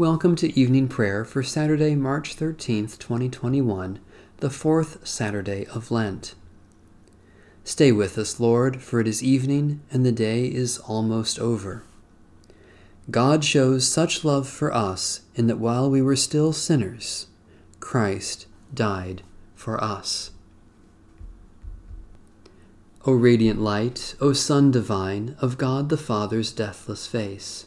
Welcome to evening prayer for Saturday, March 13th, 2021, the fourth Saturday of Lent. Stay with us, Lord, for it is evening and the day is almost over. God shows such love for us in that while we were still sinners, Christ died for us. O radiant light, O Sun divine, of God the Father's deathless face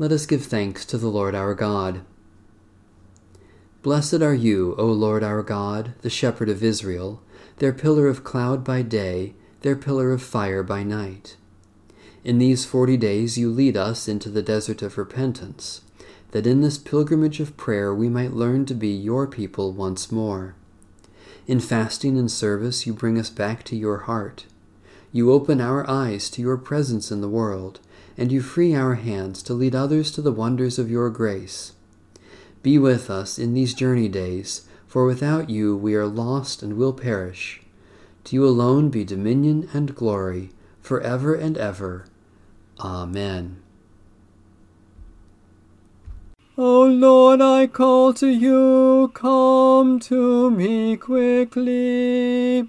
let us give thanks to the Lord our God. Blessed are you, O Lord our God, the shepherd of Israel, their pillar of cloud by day, their pillar of fire by night. In these forty days you lead us into the desert of repentance, that in this pilgrimage of prayer we might learn to be your people once more. In fasting and service you bring us back to your heart. You open our eyes to your presence in the world and you free our hands to lead others to the wonders of your grace. Be with us in these journey days, for without you we are lost and will perish. To you alone be dominion and glory, for ever and ever. Amen. O Lord, I call to you, come to me quickly.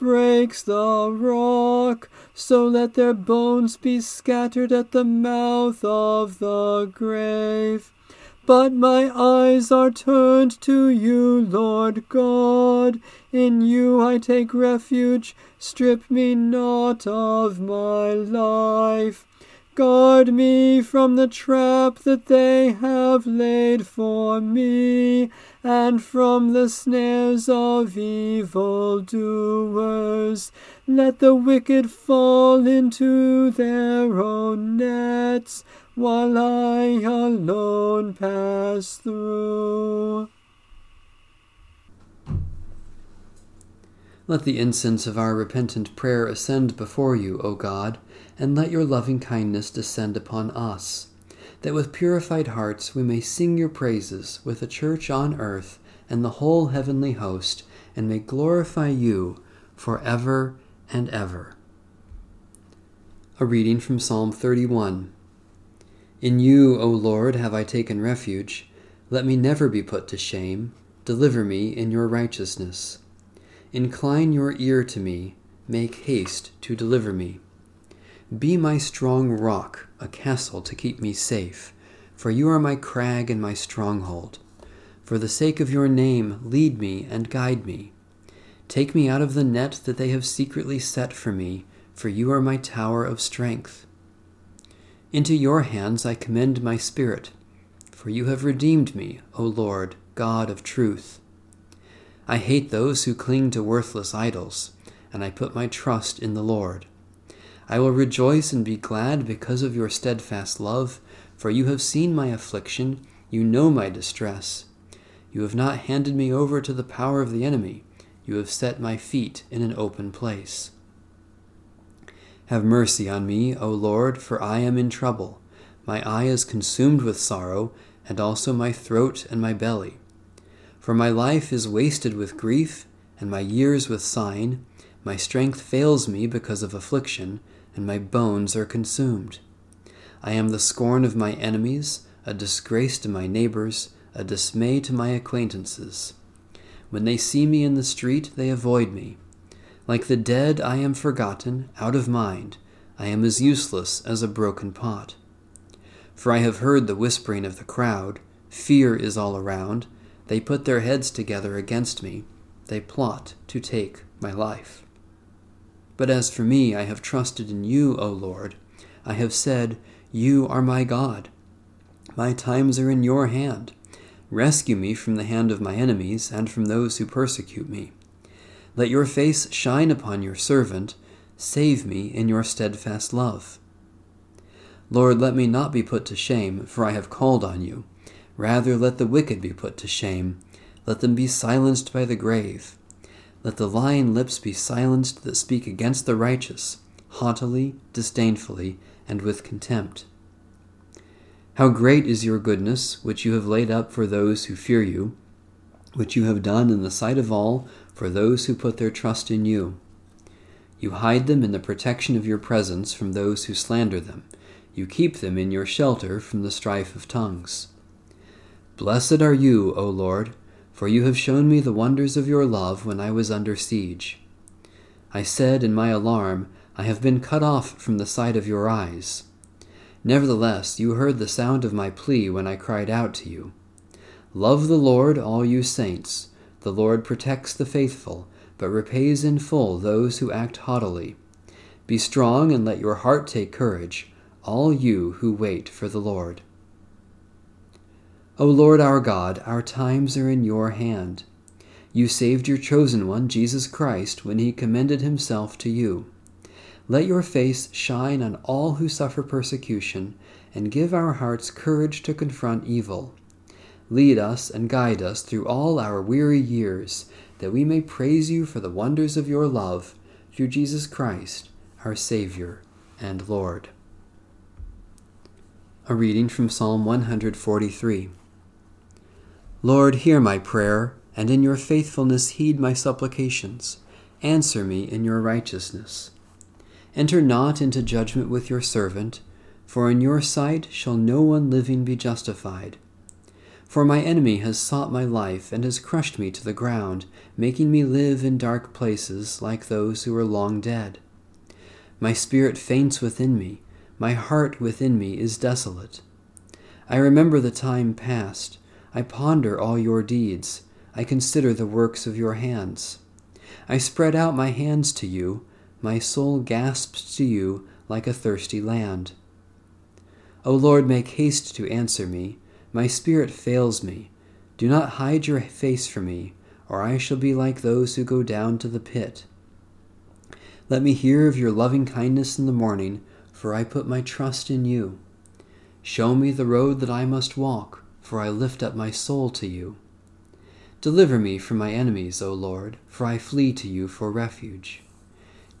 breaks the rock, so let their bones be scattered at the mouth of the grave. But my eyes are turned to you, Lord God. In you I take refuge. Strip me not of my life. Guard me from the trap that they have laid for me, and from the snares of evil doers. Let the wicked fall into their own nets while I alone pass through. Let the incense of our repentant prayer ascend before you, O God, and let your loving kindness descend upon us, that with purified hearts we may sing your praises with the church on earth and the whole heavenly host, and may glorify you for ever and ever. A reading from Psalm 31. In you, O Lord, have I taken refuge. Let me never be put to shame. Deliver me in your righteousness. Incline your ear to me. Make haste to deliver me. Be my strong rock, a castle to keep me safe, for you are my crag and my stronghold. For the sake of your name, lead me and guide me. Take me out of the net that they have secretly set for me, for you are my tower of strength. Into your hands I commend my spirit, for you have redeemed me, O Lord, God of truth. I hate those who cling to worthless idols, and I put my trust in the Lord. I will rejoice and be glad because of your steadfast love, For you have seen my affliction, you know my distress. You have not handed me over to the power of the enemy, you have set my feet in an open place. Have mercy on me, O Lord, for I am in trouble. My eye is consumed with sorrow, and also my throat and my belly. For my life is wasted with grief, and my years with sighing. My strength fails me because of affliction, and my bones are consumed. I am the scorn of my enemies, a disgrace to my neighbors, a dismay to my acquaintances. When they see me in the street, they avoid me. Like the dead, I am forgotten, out of mind. I am as useless as a broken pot. For I have heard the whispering of the crowd. Fear is all around. They put their heads together against me. They plot to take my life. But as for me, I have trusted in you, O Lord. I have said, You are my God. My times are in your hand. Rescue me from the hand of my enemies and from those who persecute me. Let your face shine upon your servant. Save me in your steadfast love. Lord, let me not be put to shame, for I have called on you. Rather, let the wicked be put to shame. Let them be silenced by the grave. Let the lying lips be silenced that speak against the righteous, haughtily, disdainfully, and with contempt. How great is your goodness, which you have laid up for those who fear you, which you have done in the sight of all for those who put their trust in you. You hide them in the protection of your presence from those who slander them. You keep them in your shelter from the strife of tongues. Blessed are you, O Lord, for you have shown me the wonders of your love when I was under siege. I said in my alarm, I have been cut off from the sight of your eyes. Nevertheless, you heard the sound of my plea when I cried out to you. Love the Lord, all you saints. The Lord protects the faithful, but repays in full those who act haughtily. Be strong and let your heart take courage, all you who wait for the Lord. O Lord our God, our times are in your hand. You saved your chosen one, Jesus Christ, when he commended himself to you. Let your face shine on all who suffer persecution, and give our hearts courage to confront evil. Lead us and guide us through all our weary years, that we may praise you for the wonders of your love, through Jesus Christ, our Savior and Lord. A reading from Psalm 143. Lord, hear my prayer, and in your faithfulness heed my supplications. Answer me in your righteousness. Enter not into judgment with your servant, for in your sight shall no one living be justified. For my enemy has sought my life and has crushed me to the ground, making me live in dark places like those who are long dead. My spirit faints within me, my heart within me is desolate. I remember the time past, I ponder all your deeds, I consider the works of your hands. I spread out my hands to you, my soul gasps to you like a thirsty land. O Lord, make haste to answer me my spirit fails me. Do not hide your face from me, or I shall be like those who go down to the pit. Let me hear of your loving kindness in the morning, for I put my trust in you. Show me the road that I must walk, for I lift up my soul to you. Deliver me from my enemies, O Lord, for I flee to you for refuge.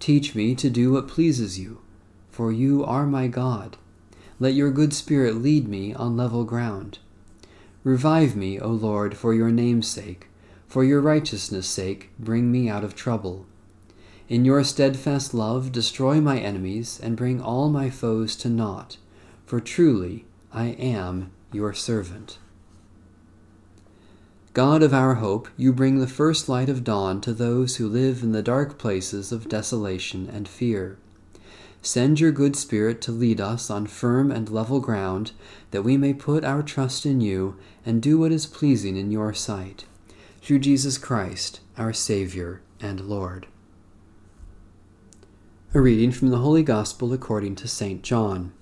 Teach me to do what pleases you, for you are my God. Let your good spirit lead me on level ground. Revive me, O Lord, for your name's sake. For your righteousness' sake, bring me out of trouble. In your steadfast love, destroy my enemies and bring all my foes to naught, for truly I am your servant. God of our hope, you bring the first light of dawn to those who live in the dark places of desolation and fear. Send your good Spirit to lead us on firm and level ground, that we may put our trust in you and do what is pleasing in your sight. Through Jesus Christ, our Savior and Lord. A reading from the Holy Gospel according to St. John.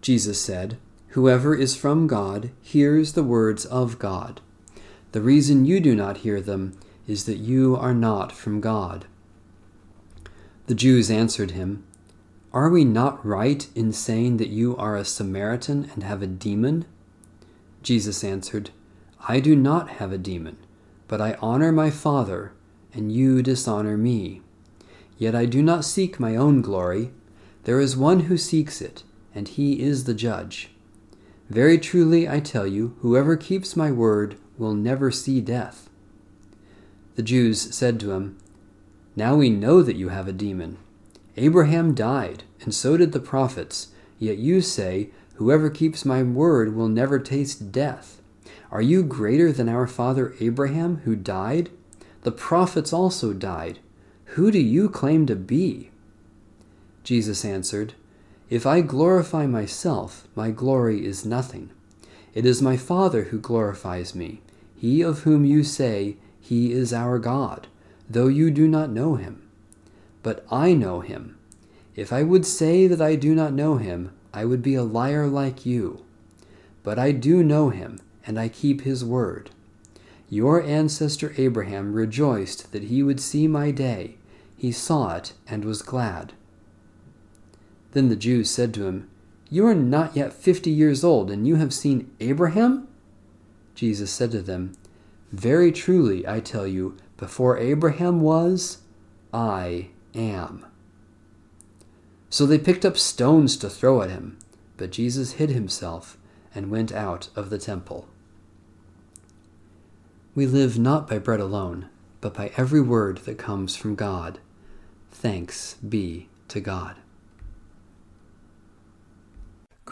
Jesus said, Whoever is from God hears the words of God. The reason you do not hear them is that you are not from God. The Jews answered him, Are we not right in saying that you are a Samaritan and have a demon? Jesus answered, I do not have a demon, but I honor my Father, and you dishonor me. Yet I do not seek my own glory. There is one who seeks it, and he is the judge. Very truly I tell you, whoever keeps my word will never see death. The Jews said to him, Now we know that you have a demon. Abraham died, and so did the prophets, yet you say, Whoever keeps my word will never taste death. Are you greater than our father Abraham, who died? The prophets also died. Who do you claim to be? Jesus answered, If I glorify myself, my glory is nothing. It is my Father who glorifies me, he of whom you say, He is our God, though you do not know him but I know him. If I would say that I do not know him, I would be a liar like you. But I do know him, and I keep his word. Your ancestor Abraham rejoiced that he would see my day. He saw it and was glad. Then the Jews said to him, You are not yet fifty years old, and you have seen Abraham? Jesus said to them, Very truly, I tell you, before Abraham was, I am. So they picked up stones to throw at him, but Jesus hid himself and went out of the temple. We live not by bread alone, but by every word that comes from God. Thanks be to God.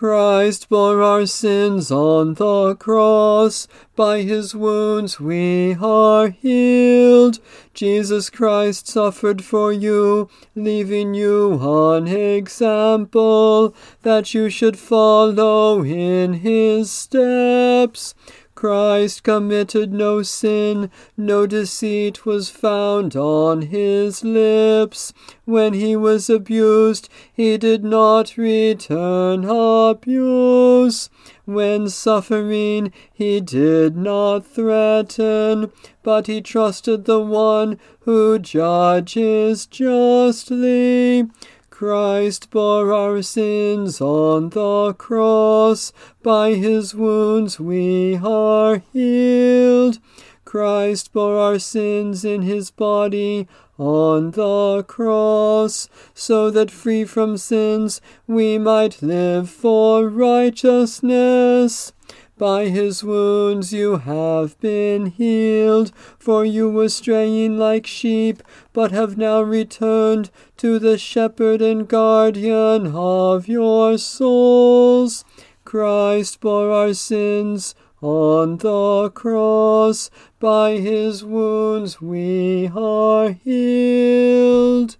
Christ bore our sins on the cross. By his wounds we are healed. Jesus Christ suffered for you, leaving you an example that you should follow in his steps. Christ committed no sin, no deceit was found on his lips. When he was abused, he did not return abuse. When suffering, he did not threaten, but he trusted the one who judges justly. Christ bore our sins on the cross. By his wounds we are healed. Christ bore our sins in his body on the cross, so that free from sins we might live for righteousness. By his wounds you have been healed, for you were straying like sheep, but have now returned to the shepherd and guardian of your souls. Christ bore our sins on the cross. By his wounds we are healed.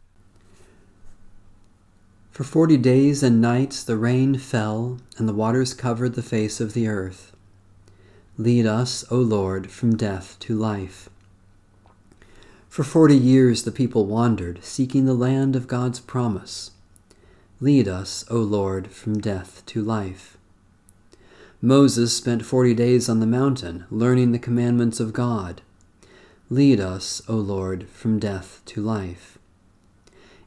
For forty days and nights the rain fell, and the waters covered the face of the earth. Lead us, O Lord, from death to life. For forty years the people wandered, seeking the land of God's promise. Lead us, O Lord, from death to life. Moses spent forty days on the mountain, learning the commandments of God. Lead us, O Lord, from death to life.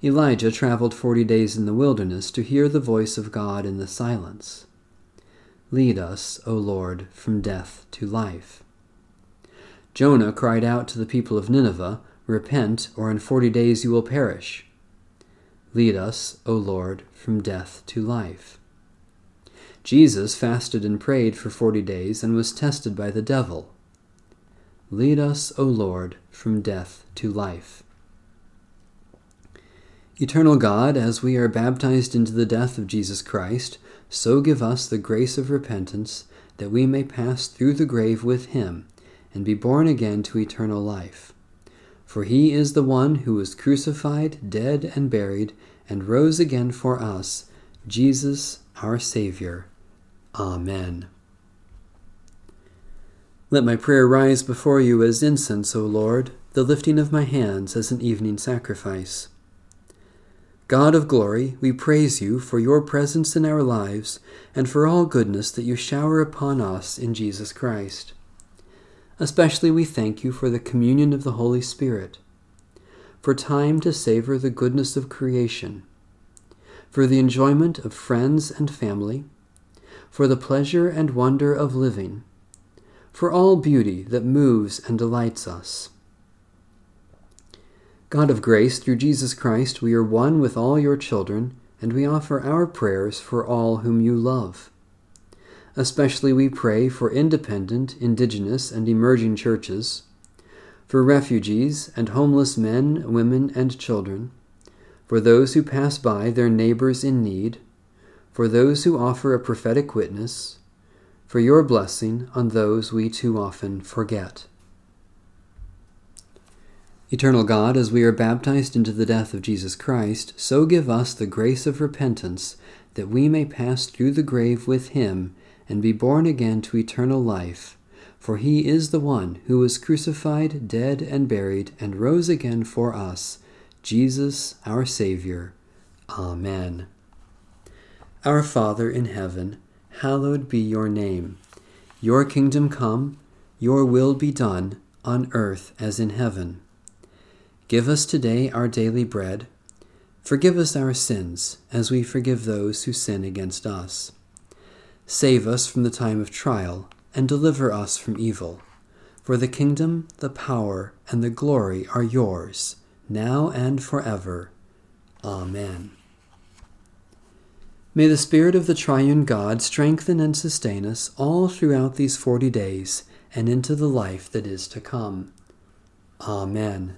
Elijah traveled forty days in the wilderness to hear the voice of God in the silence. Lead us, O Lord, from death to life. Jonah cried out to the people of Nineveh, Repent, or in forty days you will perish. Lead us, O Lord, from death to life. Jesus fasted and prayed for forty days and was tested by the devil. Lead us, O Lord, from death to life. Eternal God, as we are baptized into the death of Jesus Christ, so give us the grace of repentance, that we may pass through the grave with him, and be born again to eternal life. For he is the one who was crucified, dead, and buried, and rose again for us, Jesus our Saviour. Amen. Let my prayer rise before you as incense, O Lord, the lifting of my hands as an evening sacrifice. God of glory, we praise you for your presence in our lives and for all goodness that you shower upon us in Jesus Christ. Especially we thank you for the communion of the Holy Spirit, for time to savor the goodness of creation, for the enjoyment of friends and family, for the pleasure and wonder of living, for all beauty that moves and delights us. God of grace, through Jesus Christ, we are one with all your children, and we offer our prayers for all whom you love. Especially we pray for independent, indigenous, and emerging churches, for refugees and homeless men, women, and children, for those who pass by their neighbors in need, for those who offer a prophetic witness, for your blessing on those we too often forget. Eternal God, as we are baptized into the death of Jesus Christ, so give us the grace of repentance, that we may pass through the grave with him and be born again to eternal life. For he is the one who was crucified, dead, and buried, and rose again for us, Jesus our Saviour. Amen. Our Father in heaven, hallowed be your name. Your kingdom come, your will be done, on earth as in heaven. Give us today our daily bread. Forgive us our sins, as we forgive those who sin against us. Save us from the time of trial, and deliver us from evil. For the kingdom, the power, and the glory are yours, now and forever. Amen. May the Spirit of the Triune God strengthen and sustain us all throughout these forty days and into the life that is to come. Amen.